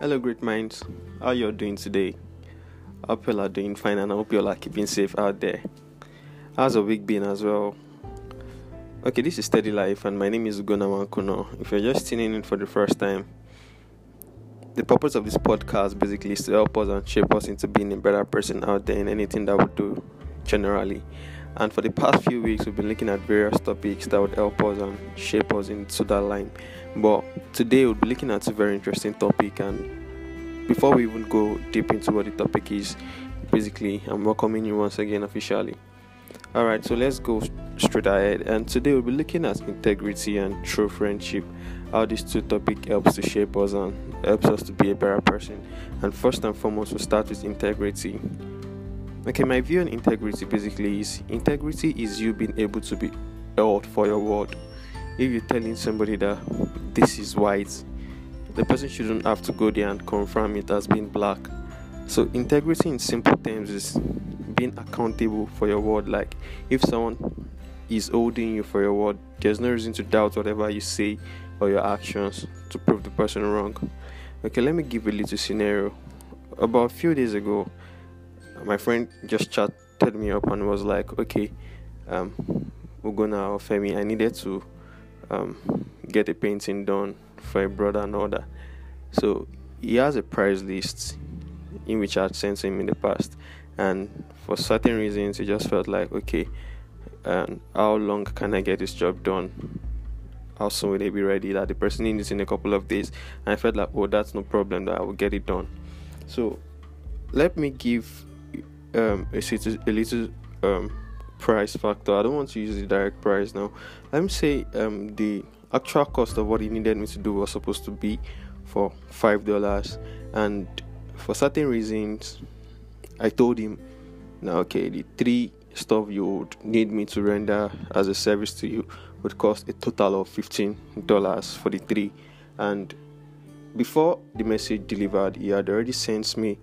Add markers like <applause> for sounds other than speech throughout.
Hello, great minds. How you all doing today? Hope you all are doing fine, and I hope you all are keeping safe out there. How's the week been as well? Okay, this is Steady Life, and my name is Ugona Wankuno. If you're just tuning in for the first time, the purpose of this podcast basically is to help us and shape us into being a better person out there in anything that we do generally. And for the past few weeks, we've been looking at various topics that would help us and shape us into that line. But today, we'll be looking at a very interesting topic. And before we even go deep into what the topic is, basically, I'm welcoming you once again officially. All right, so let's go straight ahead. And today, we'll be looking at integrity and true friendship. How these two topics helps to shape us and helps us to be a better person. And first and foremost, we'll start with integrity Okay, my view on integrity basically is integrity is you being able to be held for your word. If you're telling somebody that this is white, the person shouldn't have to go there and confirm it as being black. So, integrity in simple terms is being accountable for your word. Like, if someone is holding you for your word, there's no reason to doubt whatever you say or your actions to prove the person wrong. Okay, let me give a little scenario. About a few days ago, my friend just chatted me up and was like, okay, um, Ugona or Femi, I needed to um, get a painting done for a brother and order. So he has a price list in which I had sent him in the past, and for certain reasons, he just felt like, okay, um, how long can I get this job done? How soon will they be ready? That the person needs in a couple of days, and I felt like, oh, that's no problem. That I will get it done. So let me give um, a, little um, price factor. I don't want to use the direct price now. Let me say um, the actual cost of what he needed me to do was supposed to be for five dollars, and for certain reasons, I told him, "Now, okay, the three stuff you would need me to render as a service to you would cost a total of fifteen dollars for the three, and." Before the message delivered, he had already sent me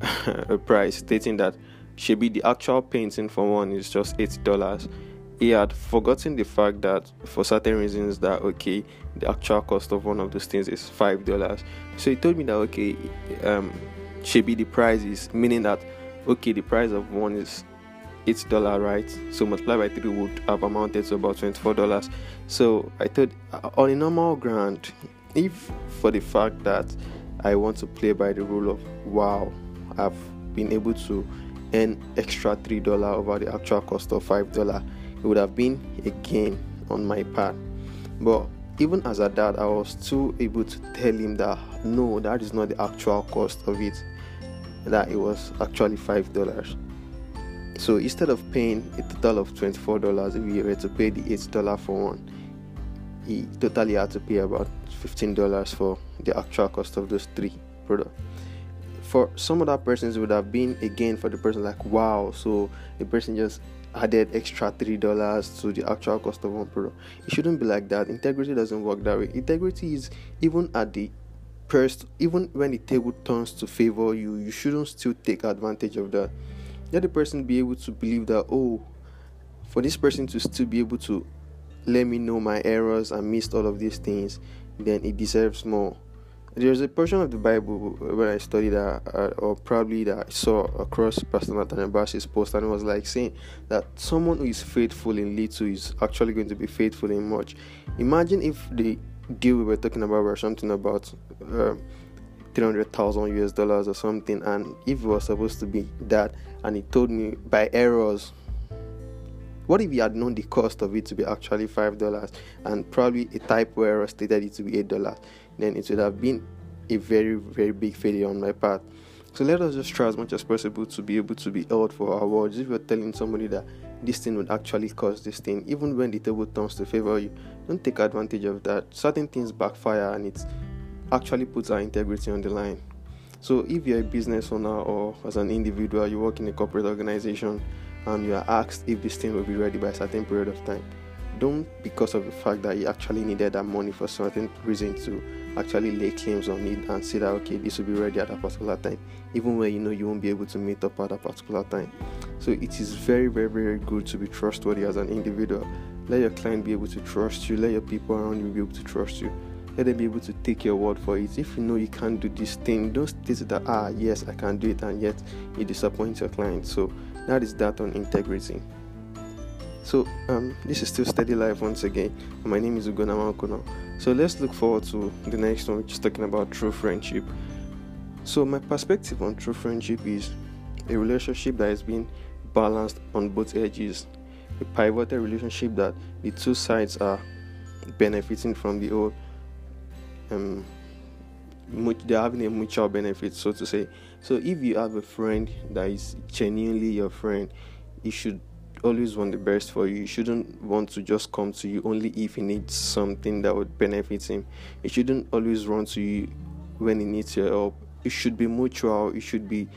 <laughs> a price stating that should be the actual painting for one is just eight dollars. He had forgotten the fact that for certain reasons that okay the actual cost of one of those things is five dollars. So he told me that okay um should be the price is meaning that okay the price of one is eight dollar right so multiply by three would have amounted to about 24 dollars so i thought uh, on a normal ground if for the fact that i want to play by the rule of wow have been able to earn extra three dollar over the actual cost of five dollar it would have been a gain on my part. But even as a dad i was still able to tell him that no that is not the actual cost of it that it was actually five dollars. So instead of paying a total of 24 dollars if he were to pay the eight dollar for one he totally had to pay about 15 dollars for the actual cost of those three products for some other persons would have been again for the person like wow so the person just added extra three dollars to the actual cost of one product. It shouldn't be like that. Integrity doesn't work that way. Integrity is even at the first even when the table turns to favor you you shouldn't still take advantage of that. Let the person be able to believe that oh for this person to still be able to let me know my errors and missed all of these things then it deserves more there's a portion of the Bible where I studied that, uh, or probably that I saw across Pastor Nathaniel Bassey's post, and it was like saying that someone who is faithful in little is actually going to be faithful in much. Imagine if the deal we were talking about were something about uh, 300,000 US dollars or something, and if it was supposed to be that, and he told me by errors what if he had known the cost of it to be actually five dollars and probably a typo error stated it to be eight dollars? Then it would have been a very, very big failure on my part. So let us just try as much as possible to be able to be held for our words. If you're telling somebody that this thing would actually cause this thing, even when the table turns to favor you, don't take advantage of that. Certain things backfire and it actually puts our integrity on the line. So if you're a business owner or as an individual, you work in a corporate organization, and you are asked if this thing will be ready by a certain period of time, don't because of the fact that you actually needed that money for certain reason to actually lay claims on it and say that okay this will be ready at a particular time even when you know you won't be able to meet up at a particular time so it is very very very good to be trustworthy as an individual let your client be able to trust you let your people around you be able to trust you let them be able to take your word for it. If you know you can't do this thing, don't state that ah yes I can do it and yet you disappoint your client. So that is that on integrity. So um, this is still steady life once again. My name is Ugona Makono. So let's look forward to the next one, which is talking about true friendship. So my perspective on true friendship is a relationship that has been balanced on both edges, a pivotal relationship that the two sides are benefiting from the whole. Um, they're having a mutual benefit, so to say. So if you have a friend that is genuinely your friend, you should always want the best for you. You shouldn't want to just come to you only if he needs something that would benefit him. He shouldn't always run to you when he needs your help. It should be mutual. It should be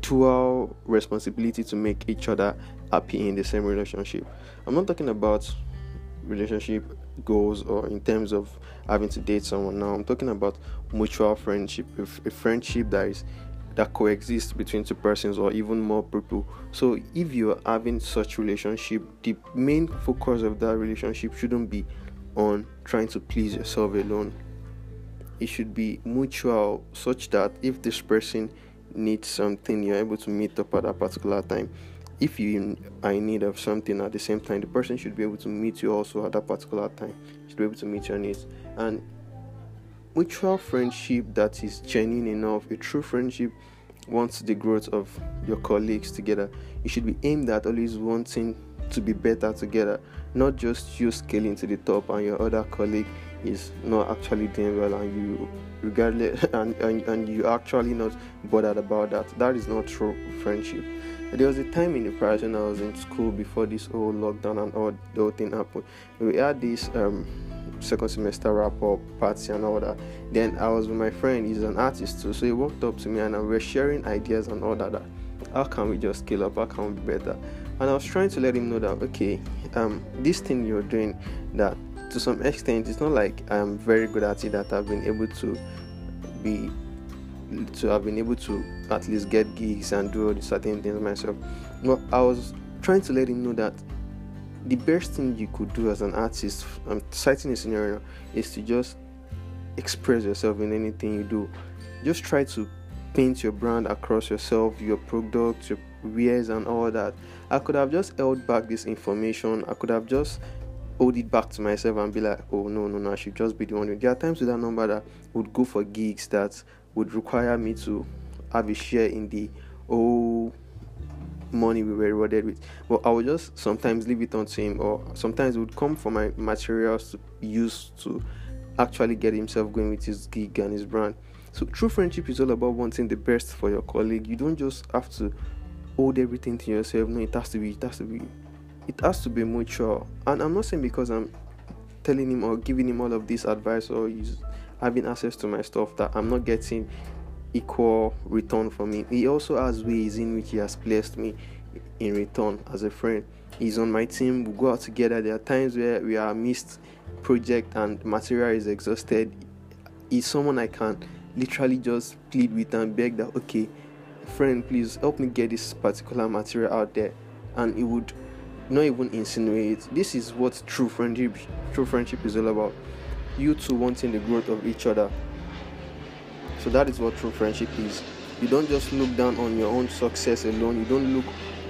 dual responsibility to make each other happy in the same relationship. I'm not talking about relationship goals or in terms of having to date someone now. I'm talking about mutual friendship, a friendship that is that coexist between two persons or even more people. So if you're having such relationship, the main focus of that relationship shouldn't be on trying to please yourself alone. It should be mutual such that if this person needs something, you're able to meet up at a particular time. If you are in need of something at the same time, the person should be able to meet you also at that particular time. Should be able to meet your needs. And mutual friendship that is genuine enough, a true friendship wants the growth of your colleagues together. You should be aimed at always wanting to be better together, not just you scaling to the top and your other colleague is not actually doing well and you regardless <laughs> and, and, and you actually not bothered about that. That is not true friendship. There was a time in the past when I was in school before this whole lockdown and all the whole thing happened. We had this um second semester wrap up party and all that. Then I was with my friend, he's an artist too, so he walked up to me and we were sharing ideas and all that. that how can we just scale up? How can we be better? And I was trying to let him know that okay, um, this thing you're doing, that to some extent, it's not like I'm very good at it. That I've been able to be to have been able to at least get gigs and do all the certain things myself. But I was trying to let him know that the best thing you could do as an artist, I'm citing a scenario, is to just express yourself in anything you do. Just try to paint your brand across yourself, your products, your wares, and all that. I could have just held back this information. I could have just hold it back to myself and be like, oh no, no, no, I should just be the one. There are times with that number that would go for gigs that would require me to have a share in the oh money we were rewarded with. But I would just sometimes leave it on to him, or sometimes it would come for my materials to use to actually get himself going with his gig and his brand. So true friendship is all about wanting the best for your colleague. You don't just have to hold everything to yourself. No, it has to be. It has to be. It has to be mutual. And I'm not saying because I'm telling him or giving him all of this advice or he's having access to my stuff that I'm not getting equal return from me. He also has ways in which he has blessed me in return as a friend. He's on my team, we go out together. There are times where we are missed project and material is exhausted. He's someone I can literally just plead with and beg that okay, friend, please help me get this particular material out there. And he would not even insinuate. This is what true friendship true friendship is all about. You two wanting the growth of each other so that is what true friendship is. You don't just look down on your own success alone. You don't look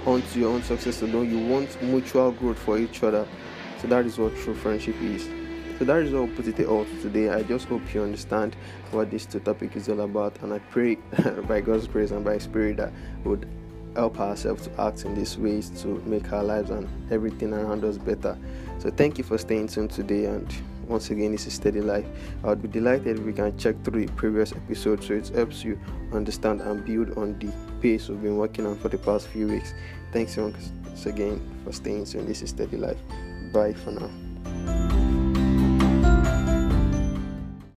onto your own success alone. You want mutual growth for each other. So that is what true friendship is. So that is all I'll put it all today. I just hope you understand what this topic is all about, and I pray <laughs> by God's grace and by Spirit that would help ourselves to act in these ways to make our lives and everything around us better. So thank you for staying tuned today and once again, this is Steady Life. I would be delighted if we can check through the previous episodes so it helps you understand and build on the pace we've been working on for the past few weeks. Thanks once again for staying tuned. This is Steady Life. Bye for now.